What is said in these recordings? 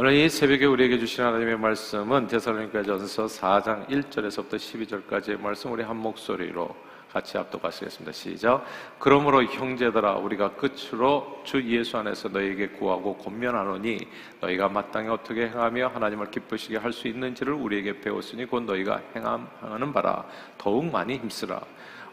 오늘 이 새벽에 우리에게 주신 하나님의 말씀은 데살로니가전서 4장 1절에서부터 12절까지의 말씀 우리 한 목소리로 같이 합독하시겠습니다. 시작. 그러므로 형제들아 우리가 끝으로 주 예수 안에서 너희에게 구하고 권면하노니 너희가 마땅히 어떻게 행하며 하나님을 기쁘시게 할 수 있는지를 우리에게 배웠으니 곧 너희가 행하는 바라 더욱 많이 힘쓰라.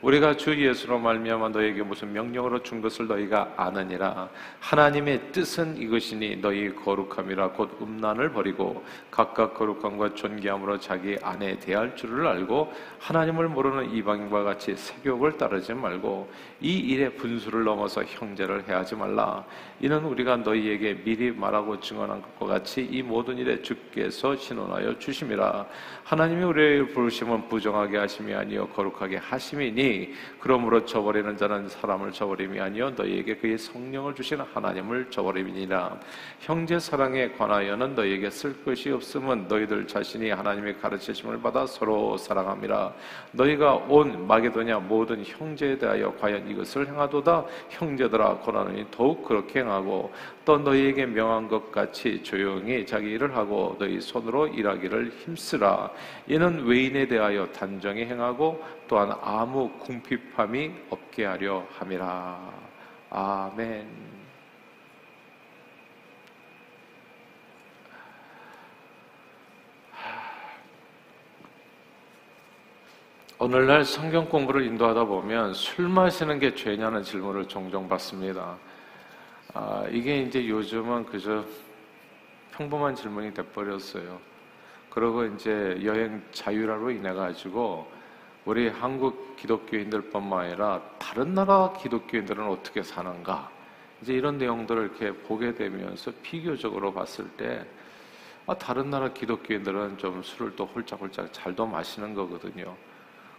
우리가 주 예수로 말미암아 너에게 무슨 명령으로 준 것을 너희가 아느니라. 하나님의 뜻은 이것이니 너희 거룩함이라. 곧 음란을 버리고 각각 거룩함과 존귀함으로 자기 아내 대할 줄을 알고 하나님을 모르는 이방인과 같이 세욕을 따르지 말고 이 일의 분수를 넘어서 형제를 해하지 말라 이는 우리가 너희에게 미리 말하고 증언한 것과 같이 이 모든 일에 주께서 신원하여 주심이라. 하나님이 우리를 부르심은 부정하게 하심이 아니요 거룩하게 하심이니 그러므로 저버리는 자는 사람을 저버림이 아니요 너희에게 그의 성령을 주신 하나님을 저버림이니라. 형제 사랑에 관하여는 너희에게 쓸 것이 없음은 너희들 자신이 하나님의 가르치심을 받아 서로 사랑함이라. 너희가 온 마게도냐 모든 형제에 대하여 과연 이것을 행하도다? 형제들아 권하노니 더욱 그렇게 행하고 또 너희에게 명한 것 같이 조용히 자기 일을 하고 너희 손으로 일하기를 힘쓰라. 이는 외인에 대하여 단정히 행하고 또한 아무 궁핍함이 없게 하려 함이라. 아멘. 오늘날 성경 공부를 인도하다 보면 술 마시는 게 죄냐는 질문을 종종 받습니다. 아, 이게 이제 요즘은 그저 평범한 질문이 돼버렸어요. 그리고 이제 여행 자유화로 인해 가지고 우리 한국 기독교인들뿐만 아니라 다른 나라 기독교인들은 어떻게 사는가 이제 이런 내용들을 이렇게 보게 되면서 비교적으로 봤을 때 아, 다른 나라 기독교인들은 좀 술을 또 홀짝홀짝 잘도 마시는 거거든요.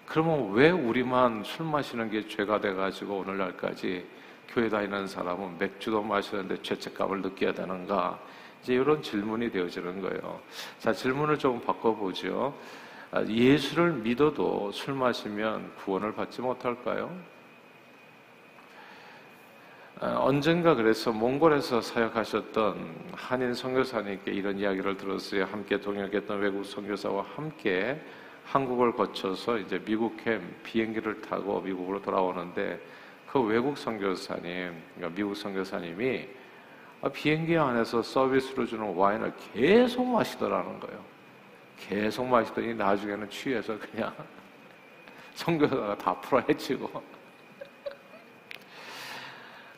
그러면 왜 우리만 술 마시는 게 죄가 돼가지고 오늘날까지 교회 다니는 사람은 맥주도 마시는데 죄책감을 느껴야 되는가? 이제 이런 질문이 되어지는 거예요. 자, 질문을 조금 바꿔보죠. 아, 예수를 믿어도 술 마시면 구원을 받지 못할까요? 아, 언젠가 그래서 몽골에서 사역하셨던 한인 선교사님께 이런 이야기를 들었어요. 함께 동역했던 외국 선교사와 함께 한국을 거쳐서 이제 미국 캠 비행기를 타고 미국으로 돌아오는데 그 외국 선교사님, 그러니까 미국 선교사님이 비행기 안에서 서비스로 주는 와인을 계속 마시더라는 거예요. 계속 마시더니 나중에는 취해서 그냥 선교사가 다 풀어헤치고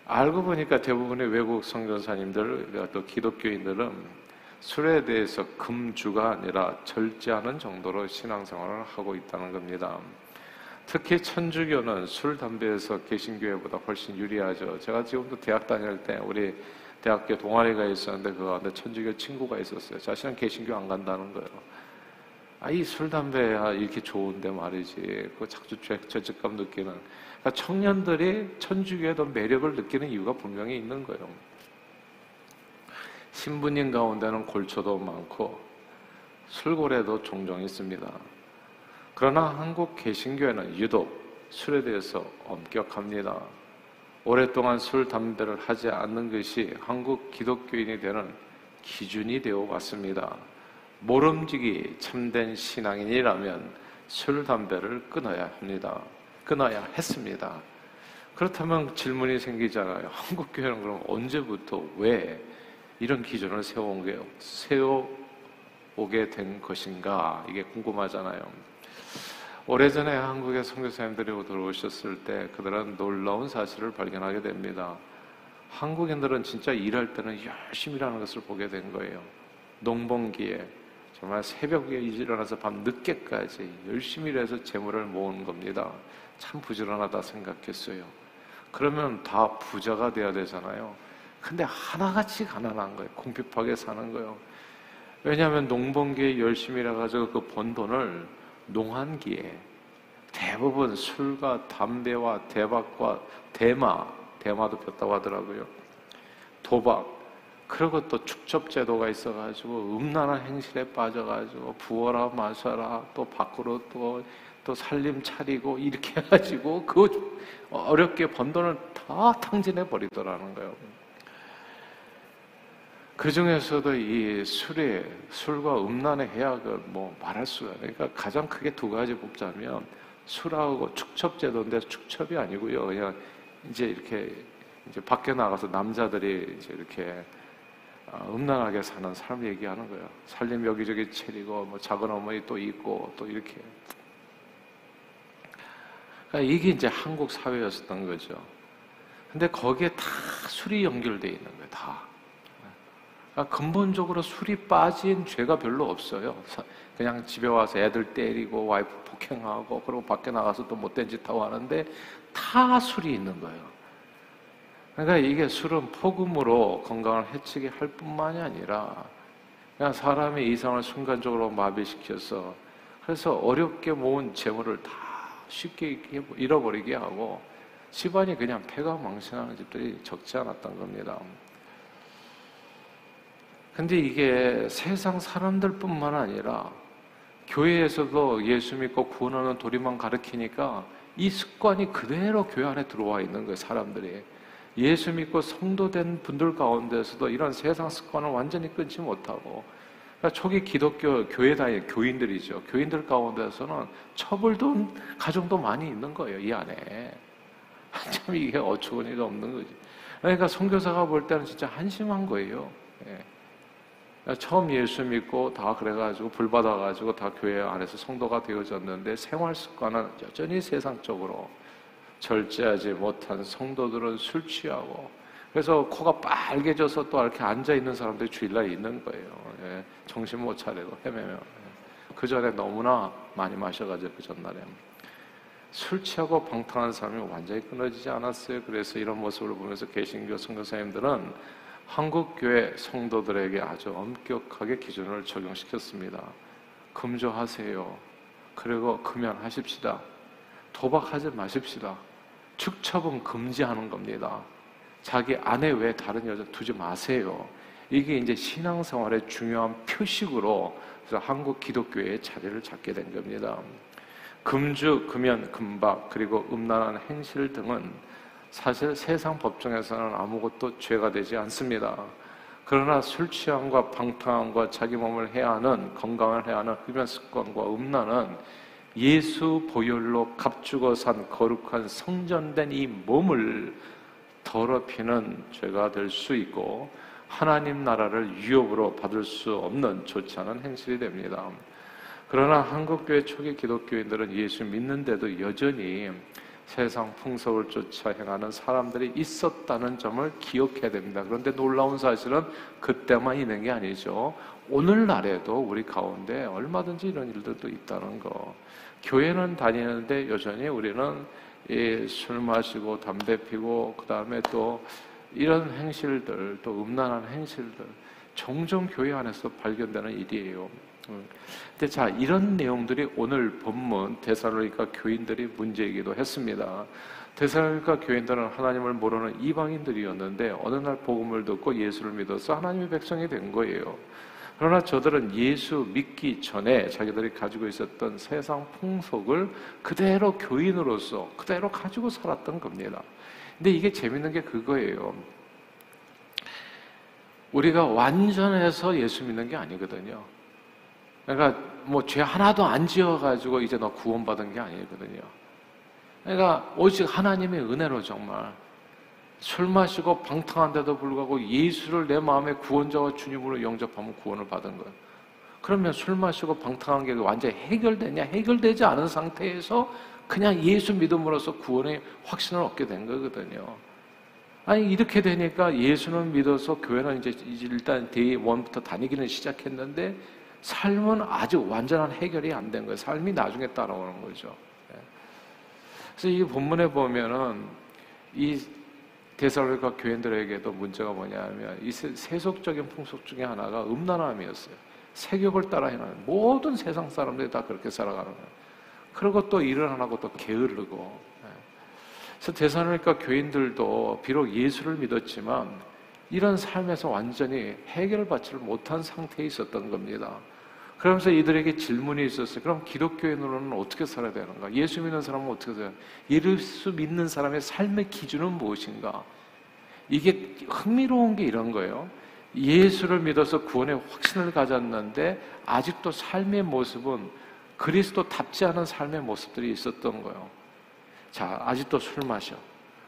알고 보니까 대부분의 외국 선교사님들 또 기독교인들은 술에 대해서 금주가 아니라 절제하는 정도로 신앙생활을 하고 있다는 겁니다. 특히 천주교는 술, 담배에서 개신교회보다 훨씬 유리하죠. 제가 지금도 대학 다닐 때 우리 대학교 동아리가 있었는데 그 가운데 천주교 친구가 있었어요. 자신은 개신교 안 간다는 거예요. 아, 이 술, 담배야 이렇게 좋은데 말이지. 그 자주 죄책감 느끼는. 그러니까 청년들이 천주교에 더 매력을 느끼는 이유가 분명히 있는 거예요. 신부님 가운데는 골초도 많고 술고래도 종종 있습니다. 그러나 한국 개신교회는 유독 술에 대해서 엄격합니다. 오랫동안 술, 담배를 하지 않는 것이 한국 기독교인이 되는 기준이 되어 왔습니다. 모름지기 참된 신앙인이라면 술, 담배를 끊어야 합니다. 끊어야 했습니다. 그렇다면 질문이 생기잖아요. 한국교회는 그럼 언제부터 왜 이런 기준을 세워온 게 세워오게 된 것인가 이게 궁금하잖아요. 오래전에 한국의 선교사님들이 들어오셨을 때 그들은 놀라운 사실을 발견하게 됩니다. 한국인들은 진짜 일할 때는 열심히 일하는 것을 보게 된 거예요. 농번기에 정말 새벽에 일어나서 밤 늦게까지 열심히 일해서 재물을 모으는 겁니다. 참 부지런하다 생각했어요. 그러면 다 부자가 돼야 되잖아요. 근데 하나같이 가난한 거예요. 궁핍하게 사는 거예요. 왜냐하면 농번기에 열심히 일해가지고 그 번 돈을 농한기에 대부분 술과 담배와 대박과 대마, 대마도 폈다고 하더라고요. 도박, 그리고 또 축첩제도가 있어가지고 음란한 행실에 빠져가지고 부어라 마셔라 또 밖으로 또, 또 살림 차리고 이렇게 해가지고 그 어렵게 번 돈을 다 탕진해 버리더라는 거예요. 그 중에서도 이 술에 술과 음란의 해악을 뭐 말할 수가 그러니까 가장 크게 두 가지 뽑자면 술하고 축첩제도인데 축첩이 아니고요 그냥 이제 이렇게 이제 밖에 나가서 남자들이 이제 이렇게 어, 음란하게 사는 삶 얘기하는 거예요. 살림 여기저기 차리고 뭐 작은 어머니 또 있고 또 이렇게. 그러니까 이게 이제 한국 사회였었던 거죠. 근데 거기에 다 술이 연결돼 있는 거예요. 다. 그러니까 근본적으로 술이 빠진 죄가 별로 없어요. 그냥 집에 와서 애들 때리고 와이프 폭행하고 그리고 밖에 나가서 또 못된 짓 하고 하는데 다 술이 있는 거예요. 그러니까 이게 술은 폭음으로 건강을 해치게 할 뿐만이 아니라 그냥 사람의 이성을 순간적으로 마비시켜서 그래서 어렵게 모은 재물을 다 쉽게 잃어버리게 하고 집안이 그냥 폐가 망신하는 집들이 적지 않았던 겁니다. 근데 이게 세상 사람들뿐만 아니라 교회에서도 예수 믿고 구원하는 도리만 가르치니까 이 습관이 그대로 교회 안에 들어와 있는 거예요, 사람들이. 예수 믿고 성도된 분들 가운데서도 이런 세상 습관을 완전히 끊지 못하고 그러니까 초기 기독교 교회 다니 교인들이죠. 교인들 가운데서는 처벌도 가정도 많이 있는 거예요. 이 안에 참 이게 어처구니가 없는 거지. 그러니까 선교사가 볼 때는 진짜 한심한 거예요. 예. 처음 예수 믿고 다 그래가지고 불 받아가지고 다 교회 안에서 성도가 되어졌는데 생활 습관은 여전히 세상적으로 절제하지 못한 성도들은 술 취하고 그래서 코가 빨개져서 또 이렇게 앉아 있는 사람들이 주일날 있는 거예요. 예, 정신 못 차리고 헤매며 예. 그 전에 너무나 많이 마셔가지고 그 전날에 술 취하고 방탕한 사람이 완전히 끊어지지 않았어요. 그래서 이런 모습을 보면서 개신교 선교사님들은 한국 교회 성도들에게 아주 엄격하게 기준을 적용시켰습니다. 금조하세요. 그리고 금연하십시다. 도박하지 마십시다. 축첩은 금지하는 겁니다. 자기 아내 외 다른 여자 두지 마세요. 이게 이제 신앙생활의 중요한 표식으로 그래서 한국 기독교의 자리를 잡게 된 겁니다. 금주, 금연, 금박, 그리고 음란한 행실 등은 사실 세상 법정에서는 아무것도 죄가 되지 않습니다. 그러나 술 취함과 방탕함과 자기 몸을 해하는 건강을 해하는 흡연 습관과 음란은 예수 보혈로 값주고 산 거룩한 성전된 이 몸을 더럽히는 죄가 될 수 있고 하나님 나라를 유업으로 받을 수 없는 좋지 않은 행실이 됩니다. 그러나 한국교회 초기 기독교인들은 예수 믿는데도 여전히 세상 풍속을 쫓아 행하는 사람들이 있었다는 점을 기억해야 됩니다. 그런데 놀라운 사실은 그때만 있는 게 아니죠. 오늘날에도 우리 가운데 얼마든지 이런 일들도 있다는 거. 교회는 다니는데 여전히 우리는 술 마시고 담배 피고 그 다음에 또 이런 행실들 또 음란한 행실들 종종 교회 안에서 발견되는 일이에요. 근데 자 이런 내용들이 오늘 본문 대사로니까 교인들이 문제이기도 했습니다. 대사로니까 교인들은 하나님을 모르는 이방인들이었는데 어느 날 복음을 듣고 예수를 믿어서 하나님의 백성이 된 거예요. 그러나 저들은 예수 믿기 전에 자기들이 가지고 있었던 세상 풍속을 그대로 교인으로서 그대로 가지고 살았던 겁니다. 근데 이게 재밌는 게 그거예요. 우리가 완전해서 예수 믿는 게 아니거든요. 그러니까 뭐 죄 하나도 안 지어가지고 이제 너 구원받은 게 아니거든요. 그러니까 오직 하나님의 은혜로 정말 술 마시고 방탕한데도 불구하고 예수를 내 마음의 구원자와 주님으로 영접하면 구원을 받은 거예요. 그러면 술 마시고 방탕한 게 완전히 해결되냐? 해결되지 않은 상태에서 그냥 예수 믿음으로써 구원의 확신을 얻게 된 거거든요. 아니, 이렇게 되니까 예수는 믿어서 교회는 이제 일단 day one부터 다니기는 시작했는데 삶은 아주 완전한 해결이 안 된 거예요. 삶이 나중에 따라오는 거죠. 예. 그래서 이 본문에 보면은 이 데살로니가 교인들에게도 문제가 뭐냐면 이 세속적인 풍속 중에 하나가 음란함이었어요. 세격을 따라 해나는 모든 세상 사람들이 다 그렇게 살아가는 거예요. 그리고 또 일을 안 하고 또 게으르고. 예. 그래서 데살로니가 교인들도 비록 예수를 믿었지만 이런 삶에서 완전히 해결받지를 못한 상태에 있었던 겁니다. 그러면서 이들에게 질문이 있었어요. 그럼 기독교인으로는 어떻게 살아야 되는가? 예수 믿는 사람은 어떻게 살아야 되는가? 예수 믿는 사람의 삶의 기준은 무엇인가? 이게 흥미로운 게 이런 거예요. 예수를 믿어서 구원의 확신을 가졌는데 아직도 삶의 모습은 그리스도답지 않은 삶의 모습들이 있었던 거예요. 자, 아직도 술 마셔.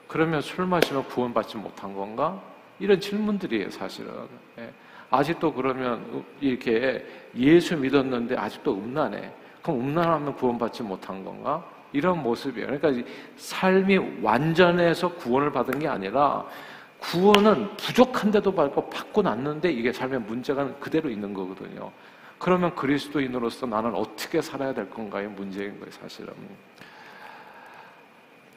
그러면 술 마시면 구원받지 못한 건가? 이런 질문들이에요, 사실은. 예. 아직도 그러면 이렇게 예수 믿었는데 아직도 음란해. 그럼 음란하면 구원받지 못한 건가? 이런 모습이에요. 그러니까 삶이 완전해서 구원을 받은 게 아니라 구원은 부족한데도 받고 받고 났는데 이게 삶의 문제가 그대로 있는 거거든요. 그러면 그리스도인으로서 나는 어떻게 살아야 될 건가의 문제인 거예요, 사실은.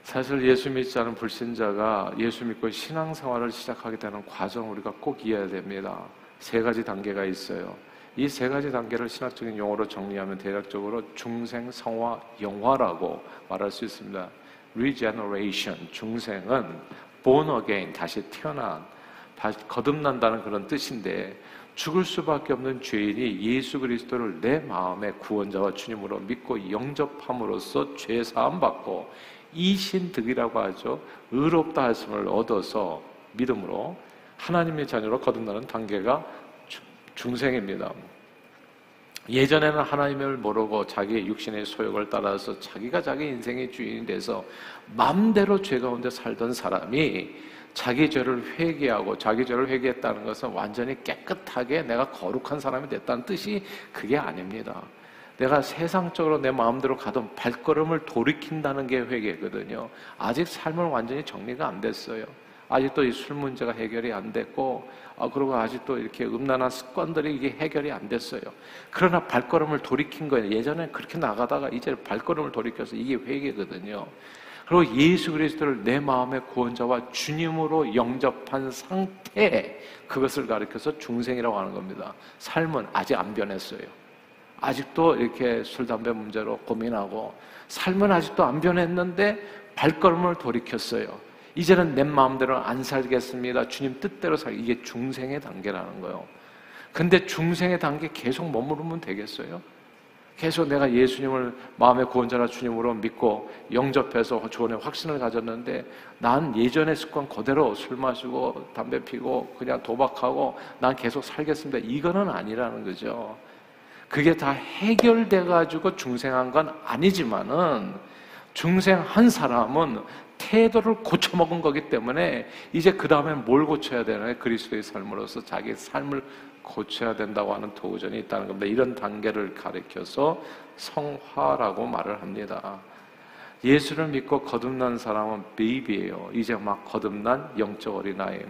사실 예수 믿지 않은 불신자가 예수 믿고 신앙생활을 시작하게 되는 과정 우리가 꼭 이해해야 됩니다. 세 가지 단계가 있어요. 이 세 가지 단계를 신학적인 용어로 정리하면 대략적으로 중생, 성화, 영화라고 말할 수 있습니다. regeneration, 중생은 born again, 다시 태어난, 다시 거듭난다는 그런 뜻인데 죽을 수밖에 없는 죄인이 예수 그리스도를 내 마음의 구원자와 주님으로 믿고 영접함으로써 죄 사함 받고 이신득이라고 하죠. 의롭다 하심을 얻어서 믿음으로 하나님의 자녀로 거듭나는 단계가 중생입니다. 예전에는 하나님을 모르고 자기의 육신의 소욕을 따라서 자기가 자기 인생의 주인이 돼서 마음대로 죄 가운데 살던 사람이 자기 죄를 회개하고 자기 죄를 회개했다는 것은 완전히 깨끗하게 내가 거룩한 사람이 됐다는 뜻이 그게 아닙니다. 내가 세상적으로 내 마음대로 가던 발걸음을 돌이킨다는 게 회개거든요. 아직 삶을 완전히 정리가 안 됐어요. 아직도 이 술 문제가 해결이 안 됐고, 아, 그리고 아직도 이렇게 음란한 습관들이 이게 해결이 안 됐어요. 그러나 발걸음을 돌이킨 거예요. 예전에 그렇게 나가다가 이제 발걸음을 돌이켜서 이게 회개거든요. 그리고 예수 그리스도를 내 마음의 구원자와 주님으로 영접한 상태, 그것을 가리켜서 중생이라고 하는 겁니다. 삶은 아직 안 변했어요. 아직도 이렇게 술, 담배 문제로 고민하고 삶은 아직도 안 변했는데 발걸음을 돌이켰어요. 이제는 내 마음대로 안 살겠습니다. 주님 뜻대로 살 이게 중생의 단계라는 거예요. 근데 중생의 단계 계속 머무르면 되겠어요? 계속 내가 예수님을 마음의 구원자나 주님으로 믿고 영접해서 조언의 확신을 가졌는데 난 예전의 습관 그대로 술 마시고 담배 피고 그냥 도박하고 난 계속 살겠습니다. 이거는 아니라는 거죠. 그게 다 해결돼 가지고 중생한 건 아니지만은 중생한 사람은 태도를 고쳐먹은 거기 때문에 이제 그 다음에 뭘 고쳐야 되나요? 그리스도의 삶으로서 자기 삶을 고쳐야 된다고 하는 도전이 있다는 겁니다. 이런 단계를 가리켜서 성화라고 말을 합니다. 예수를 믿고 거듭난 사람은 베이비예요. 이제 막 거듭난 영적 어린아이.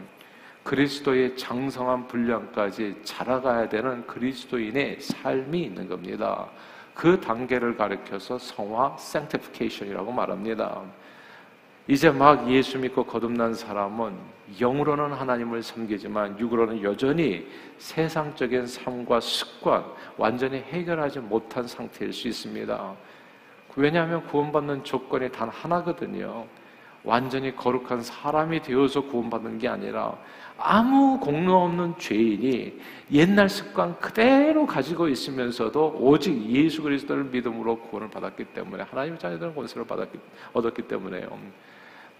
그리스도의 장성한 분량까지 자라가야 되는 그리스도인의 삶이 있는 겁니다. 그 단계를 가리켜서 성화, sanctification이라고 말합니다. 이제 막 예수 믿고 거듭난 사람은 영으로는 하나님을 섬기지만 육으로는 여전히 세상적인 삶과 습관 완전히 해결하지 못한 상태일 수 있습니다. 왜냐하면 구원받는 조건이 단 하나거든요. 완전히 거룩한 사람이 되어서 구원받는 게 아니라 아무 공로 없는 죄인이 옛날 습관 그대로 가지고 있으면서도 오직 예수 그리스도를 믿음으로 구원을 받았기 때문에 하나님의 자녀들은 권세를 받았기, 얻었기 때문에요.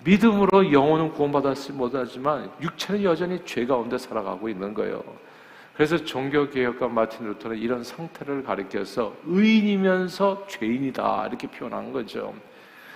믿음으로 영혼은 구원받았지 못하지만 육체는 여전히 죄 가운데 살아가고 있는 거예요. 그래서 종교개혁가 마틴 루터는 이런 상태를 가리켜서 의인이면서 죄인이다 이렇게 표현한 거죠.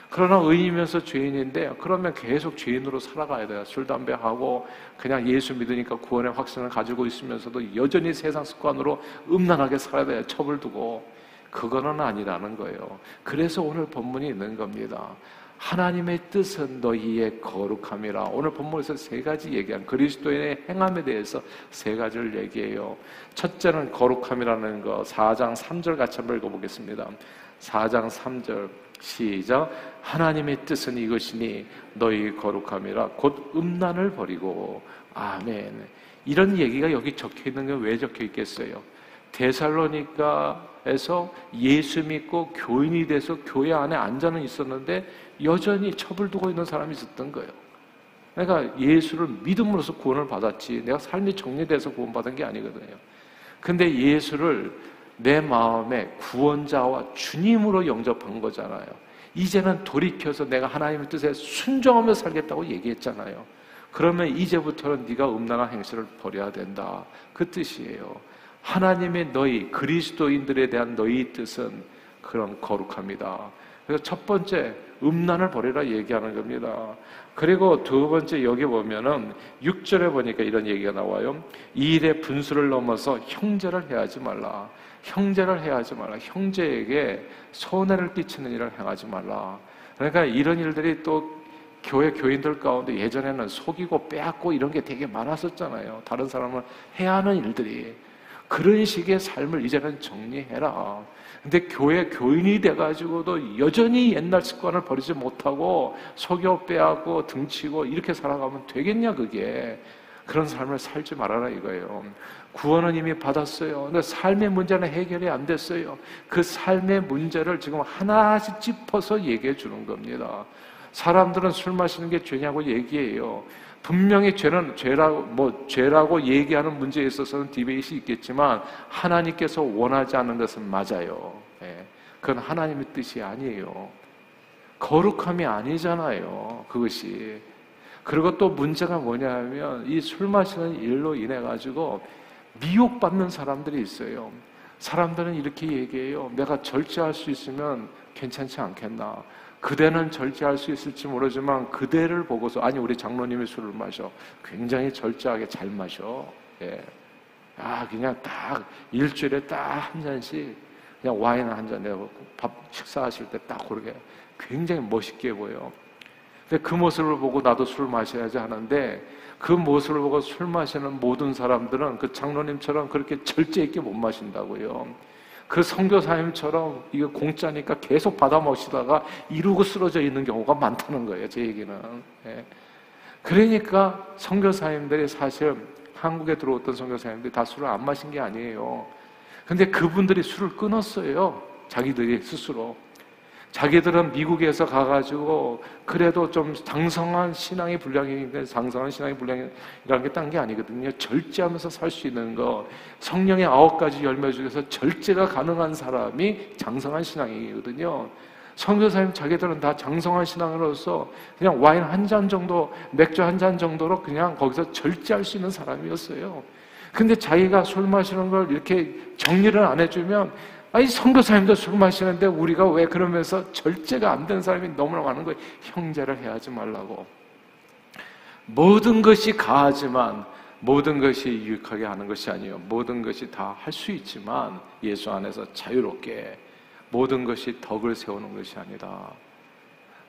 그러나 의인이면서 죄인인데 그러면 계속 죄인으로 살아가야 돼요. 술, 담배 하고 그냥 예수 믿으니까 구원의 확신을 가지고 있으면서도 여전히 세상 습관으로 음란하게 살아야 돼요. 첩을 두고. 그거는 아니라는 거예요. 그래서 오늘 본문이 있는 겁니다. 하나님의 뜻은 너희의 거룩함이라. 오늘 본문에서 세 가지 얘기한 그리스도인의 행함에 대해서 세 가지를 얘기해요. 첫째는 거룩함이라는 거 4장 3절 같이 한번 읽어보겠습니다. 4장 3절 시작 하나님의 뜻은 이것이니 너희 거룩함이라 곧 음란을 버리고 아멘 이런 얘기가 여기 적혀 있는 게왜 적혀 있겠어요? 데살로니카에서 예수 믿고 교인이 돼서 교회 안에 앉아는 있었는데 여전히 첩을 두고 있는 사람이 있었던 거예요. 그러니까 예수를 믿음으로써 구원을 받았지 내가 삶이 정리돼서 구원받은 게 아니거든요. 근데 예수를 내 마음에 구원자와 주님으로 영접한 거잖아요. 이제는 돌이켜서 내가 하나님의 뜻에 순종하며 살겠다고 얘기했잖아요. 그러면 이제부터는 네가 음란한 행실을 버려야 된다. 그 뜻이에요. 하나님의 너희 그리스도인들에 대한 너희 뜻은 그런 거룩합니다. 그래서 첫 번째 음란을 버리라 얘기하는 겁니다. 그리고 두 번째 여기 보면은 6절에 보니까 이런 얘기가 나와요. 이 일의 분수를 넘어서 형제를 해하지 말라. 형제를 해하지 말라. 형제에게 손해를 끼치는 일을 행하지 말라. 그러니까 이런 일들이 또 교회 교인들 가운데 예전에는 속이고 빼앗고 이런 게 되게 많았었잖아요. 다른 사람을 해야 하는 일들이. 그런 식의 삶을 이제는 정리해라. 근데 교회 교인이 돼가지고도 여전히 옛날 습관을 버리지 못하고 속여 빼하고 등치고 이렇게 살아가면 되겠냐, 그게. 그런 삶을 살지 말아라 이거예요. 구원은 이미 받았어요. 근데 삶의 문제는 해결이 안 됐어요. 그 삶의 문제를 지금 하나씩 짚어서 얘기해 주는 겁니다. 사람들은 술 마시는 게 죄냐고 얘기해요. 분명히 죄는 죄라고 뭐 죄라고 얘기하는 문제에 있어서는 디베이트이 있겠지만 하나님께서 원하지 않는 것은 맞아요. 예. 그건 하나님의 뜻이 아니에요. 거룩함이 아니잖아요. 그것이. 그리고 또 문제가 뭐냐면 이 술 마시는 일로 인해 가지고 미혹받는 사람들이 있어요. 사람들은 이렇게 얘기해요. 내가 절제할 수 있으면 괜찮지 않겠나. 그대는 절제할 수 있을지 모르지만 그대를 보고서 아니 우리 장로님이 술을 마셔 굉장히 절제하게 잘 마셔 예. 아 그냥 딱 일주일에 딱 한 잔씩 그냥 와인 한 잔 내고 밥 식사하실 때딱 그렇게 굉장히 멋있게 보여. 근데 그 모습을 보고 나도 술 마셔야지 하는데 그 모습을 보고 술 마시는 모든 사람들은 그 장로님처럼 그렇게 절제 있게 못 마신다고요. 그 선교사님처럼 이거 공짜니까 계속 받아 먹시다가 이루고 쓰러져 있는 경우가 많다는 거예요. 제 얘기는. 예. 그러니까 선교사님들이 사실 한국에 들어왔던 선교사님들이 다 술을 안 마신 게 아니에요. 근데 그분들이 술을 끊었어요. 자기들이 스스로. 자기들은 미국에서 가가지고 그래도 좀 장성한 신앙의 분량인데 장성한 신앙의 분량이라는 게 딴 게 아니거든요. 절제하면서 살 수 있는 것. 성령의 아홉 가지 열매 중에서 절제가 가능한 사람이 장성한 신앙이거든요. 성교사님 자기들은 다 장성한 신앙으로서 그냥 와인 한 잔 정도, 맥주 한 잔 정도로 그냥 거기서 절제할 수 있는 사람이었어요. 근데 자기가 술 마시는 걸 이렇게 정리를 안 해주면 아니 선교사님도 술 마시는데 우리가 왜 그러면서 절제가 안 된 사람이 너무나 많은 거예요. 형제를 해하지 말라고. 모든 것이 가하지만 모든 것이 유익하게 하는 것이 아니에요. 모든 것이 다 할 수 있지만 예수 안에서 자유롭게 모든 것이 덕을 세우는 것이 아니다.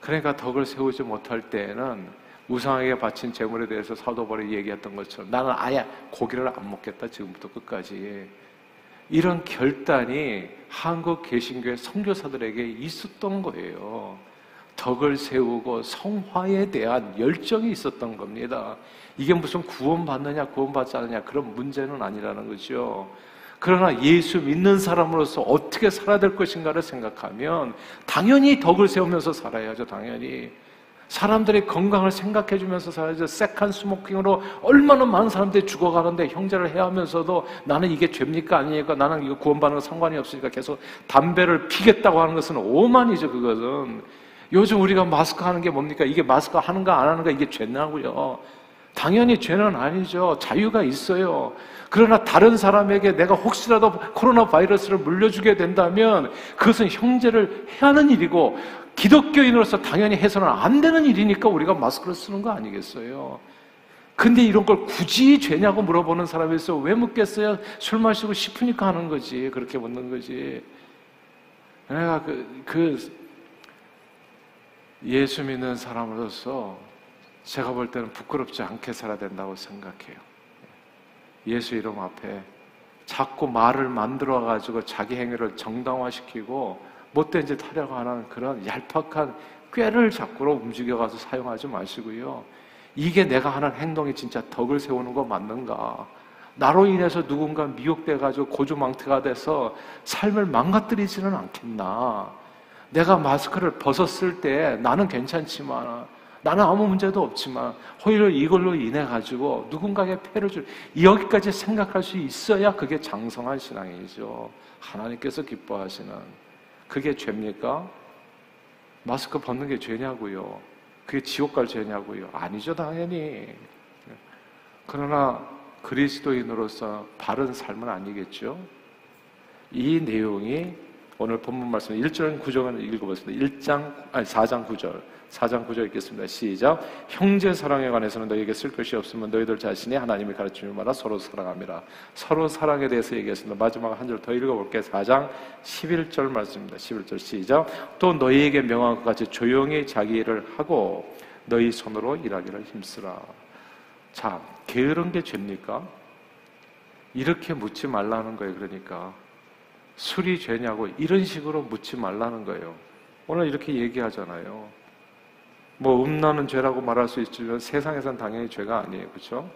그러니까 덕을 세우지 못할 때에는 우상에게 바친 재물에 대해서 사도 바울이 얘기했던 것처럼 나는 아예 고기를 안 먹겠다 지금부터 끝까지 이런 결단이 한국 개신교의 선교사들에게 있었던 거예요. 덕을 세우고 성화에 대한 열정이 있었던 겁니다. 이게 무슨 구원받느냐, 구원받지 않느냐, 그런 문제는 아니라는 거죠. 그러나 예수 믿는 사람으로서 어떻게 살아야 될 것인가를 생각하면 당연히 덕을 세우면서 살아야죠, 당연히. 사람들의 건강을 생각해 주면서 살아야죠. 색한 스모킹으로 얼마나 많은 사람들이 죽어가는데 형제를 해야 하면서도 나는 이게 죄입니까? 아니니까 나는 이거 구원받는 거 상관이 없으니까 계속 담배를 피겠다고 하는 것은 오만이죠, 그것은. 요즘 우리가 마스크 하는 게 뭡니까? 이게 마스크 하는가 안 하는가 이게 죄나고요. 당연히 죄는 아니죠. 자유가 있어요. 그러나 다른 사람에게 내가 혹시라도 코로나 바이러스를 물려주게 된다면 그것은 형제를 해야 하는 일이고 기독교인으로서 당연히 해서는 안 되는 일이니까 우리가 마스크를 쓰는 거 아니겠어요? 근데 이런 걸 굳이 죄냐고 물어보는 있어. 왜 묻겠어요? 술 마시고 싶으니까 하는 거지. 그렇게 묻는 거지. 내가 그, 그, 예수 믿는 사람으로서 제가 볼 때는 부끄럽지 않게 살아야 된다고 생각해요. 예수 이름 앞에 자꾸 말을 만들어 가지고 자기 행위를 정당화시키고 못된 짓 하려고 하는 그런 얄팍한 꾀를 자꾸로 움직여가서 사용하지 마시고요. 이게 내가 하는 행동이 진짜 덕을 세우는 거 맞는가? 나로 인해서 누군가 미혹돼가지고 고주망태가 돼서 삶을 망가뜨리지는 않겠나? 내가 마스크를 벗었을 때 나는 괜찮지만 나는 아무 문제도 없지만 오히려 이걸로 인해 가지고 누군가에게 폐를 줄 여기까지 생각할 수 있어야 그게 장성한 신앙이죠. 하나님께서 기뻐하시는 그게 죄입니까? 마스크 벗는 게 죄냐고요. 그게 지옥 갈 죄냐고요? 아니죠, 당연히. 그러나 그리스도인으로서 바른 삶은 아니겠죠? 이 내용이 오늘 본문 말씀 1절 9절을 읽어보겠습니다. 1장, 아니 4장 9절. 4장 9절 읽겠습니다. 시작. 형제 사랑에 관해서는 너에게 쓸 것이 없으면 너희들 자신이 하나님이 가르치는 마다 서로 사랑합니다. 서로 사랑에 대해서 얘기했습니다. 마지막 한 절 더 읽어볼게요. 4장 11절 말씀입니다. 11절 시작. 또 너희에게 명한 것 같이 조용히 자기 일을 하고 너희 손으로 일하기를 힘쓰라. 자, 게으른 게 죄입니까? 이렇게 묻지 말라는 거예요. 그러니까 술이 죄냐고 이런 식으로 묻지 말라는 거예요. 오늘 이렇게 얘기하잖아요. 뭐 음란은 죄라고 말할 수 있지만 세상에선 당연히 죄가 아니에요. 그렇죠?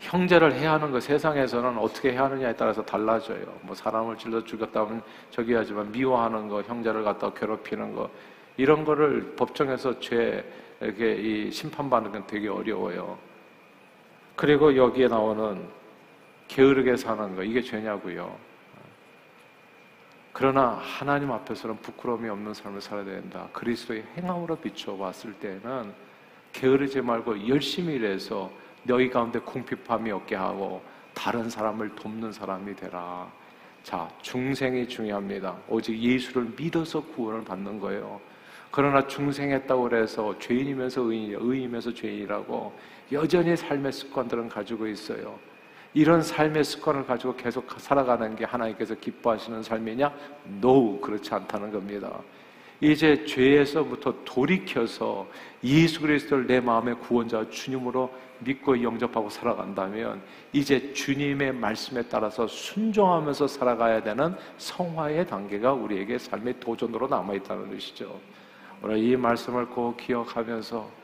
형제를 해야 하는 거 세상에서는 어떻게 해야 하느냐에 따라서 달라져요. 뭐 사람을 질러 죽였다 면 저기 하지만 미워하는 거, 형제를 갖다 괴롭히는 거 이런 거를 법정에서 죄 이렇게 이 심판받는 건 되게 어려워요. 그리고 여기에 나오는 게으르게 사는 거 이게 죄냐고요. 그러나 하나님 앞에서는 부끄러움이 없는 삶을 살아야 된다. 그리스도의 행함으로 비춰봤을 때는 게으르지 말고 열심히 일해서 너희 가운데 궁핍함이 없게 하고 다른 사람을 돕는 사람이 되라. 자, 중생이 중요합니다. 오직 예수를 믿어서 구원을 받는 거예요. 그러나 중생했다고 해서 죄인이면서 의인, 의인이면서 죄인이라고 여전히 삶의 습관들은 가지고 있어요. 이런 삶의 습관을 가지고 계속 살아가는 게 하나님께서 기뻐하시는 삶이냐? No, 그렇지 않다는 겁니다. 이제 죄에서부터 돌이켜서 예수 그리스도를 내 마음의 구원자 주님으로 믿고 영접하고 살아간다면 이제 주님의 말씀에 따라서 순종하면서 살아가야 되는 성화의 단계가 우리에게 삶의 도전으로 남아 있다는 것이죠. 오늘 이 말씀을 꼭 기억하면서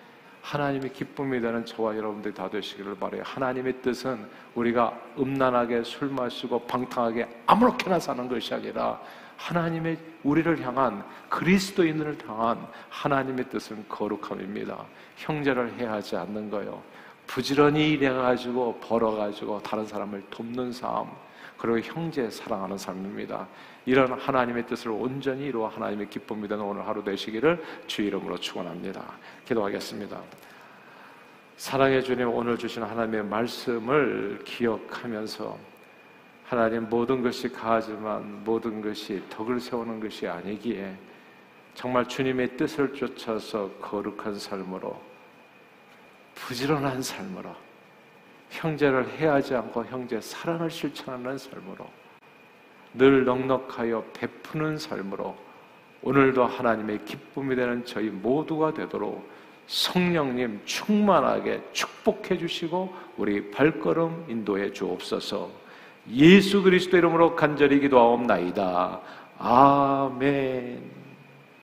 하나님의 기쁨이 되는 저와 여러분들이 다 되시기를 바래요. 하나님의 뜻은 우리가 음란하게 술 마시고 방탕하게 아무렇게나 사는 것이 아니라 하나님의 우리를 향한 그리스도인을 향한 하나님의 뜻은 거룩함입니다. 형제를 해하지 않는 거요. 부지런히 일해가지고 벌어가지고 다른 사람을 돕는 삶, 그리고 형제 사랑하는 삶입니다. 이런 하나님의 뜻을 온전히 이루어 하나님의 기쁨이 되는 오늘 하루 되시기를 주 이름으로 축원합니다. 기도하겠습니다. 사랑해 주님 오늘 주신 하나님의 말씀을 기억하면서 하나님 모든 것이 가하지만 모든 것이 덕을 세우는 것이 아니기에 정말 주님의 뜻을 쫓아서 거룩한 삶으로 부지런한 삶으로 형제를 해하지 않고 형제 사랑을 실천하는 삶으로 늘 넉넉하여 베푸는 삶으로 오늘도 하나님의 기쁨이 되는 저희 모두가 되도록 성령님 충만하게 축복해 주시고 우리 발걸음 인도해 주옵소서 예수 그리스도 이름으로 간절히 기도하옵나이다. 아멘.